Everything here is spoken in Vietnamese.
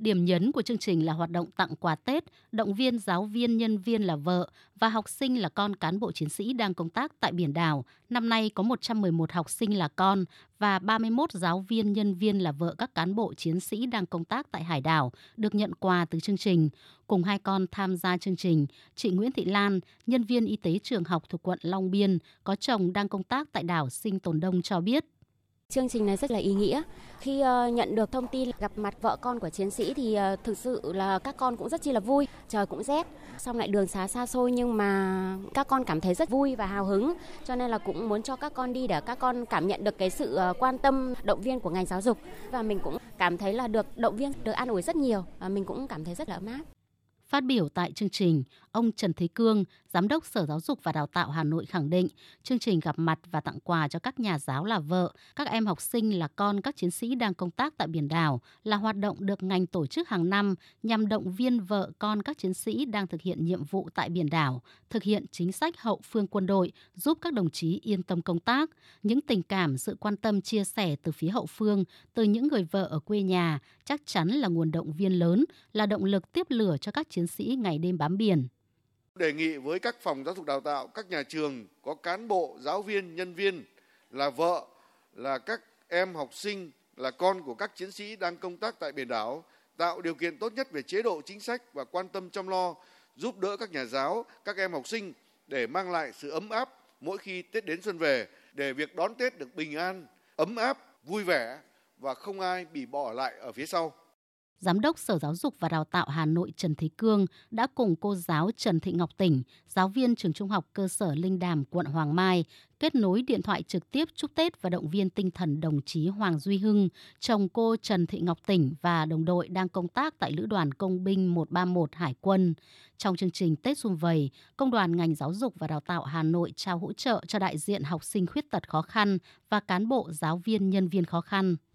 Điểm nhấn của chương trình là hoạt động tặng quà Tết, động viên giáo viên, nhân viên là vợ và học sinh là con cán bộ chiến sĩ đang công tác tại biển đảo. Năm nay có 111 học sinh là con và 31 giáo viên, nhân viên là vợ các cán bộ chiến sĩ đang công tác tại hải đảo được nhận quà từ chương trình. Cùng hai con tham gia chương trình, chị Nguyễn Thị Lan, nhân viên y tế trường học thuộc quận Long Biên, có chồng đang công tác tại đảo Sinh Tồn Đông cho biết. Chương trình này rất là ý nghĩa. Khi uh, nhận được thông tin gặp mặt vợ con của chiến sĩ thì uh, thực sự là các con cũng rất chi là vui. Trời cũng rét, xong lại đường xá xa xôi nhưng mà các con cảm thấy rất vui và hào hứng. Cho nên là cũng muốn cho các con đi để các con cảm nhận được cái sự uh, quan tâm, động viên của ngành giáo dục. Và mình cũng cảm thấy là được động viên, được an ủi rất nhiều. Và mình cũng cảm thấy rất là ấm áp. Phát biểu tại chương trình, ông Trần Thế Cương, Giám đốc Sở Giáo dục và Đào tạo Hà Nội khẳng định, chương trình gặp mặt và tặng quà cho các nhà giáo là vợ, các em học sinh là con các chiến sĩ đang công tác tại biển đảo là hoạt động được ngành tổ chức hàng năm nhằm động viên vợ con các chiến sĩ đang thực hiện nhiệm vụ tại biển đảo, thực hiện chính sách hậu phương quân đội, giúp các đồng chí yên tâm công tác. Những tình cảm, sự quan tâm chia sẻ từ phía hậu phương, từ những người vợ ở quê nhà chắc chắn là nguồn động viên lớn, là động lực tiếp lửa cho các chiến chiến sĩ ngày đêm bám biển. Đề nghị với các phòng giáo dục đào tạo, các nhà trường có cán bộ, giáo viên, nhân viên là vợ, là các em học sinh, là con của các chiến sĩ đang công tác tại biển đảo, tạo điều kiện tốt nhất về chế độ chính sách và quan tâm chăm lo, giúp đỡ các nhà giáo, các em học sinh để mang lại sự ấm áp mỗi khi Tết đến xuân về, để việc đón Tết được bình an, ấm áp, vui vẻ và không ai bị bỏ lại ở phía sau. Giám đốc Sở Giáo dục và Đào tạo Hà Nội Trần Thế Cương đã cùng cô giáo Trần Thị Ngọc Tỉnh, giáo viên trường trung học cơ sở Linh Đàm, quận Hoàng Mai, kết nối điện thoại trực tiếp chúc Tết và động viên tinh thần đồng chí Hoàng Duy Hưng, chồng cô Trần Thị Ngọc Tỉnh và đồng đội đang công tác tại Lữ đoàn Công binh 131 Hải quân. Trong chương trình Tết Xuân Vầy, Công đoàn ngành giáo dục và đào tạo Hà Nội trao hỗ trợ cho đại diện học sinh khuyết tật khó khăn và cán bộ giáo viên nhân viên khó khăn.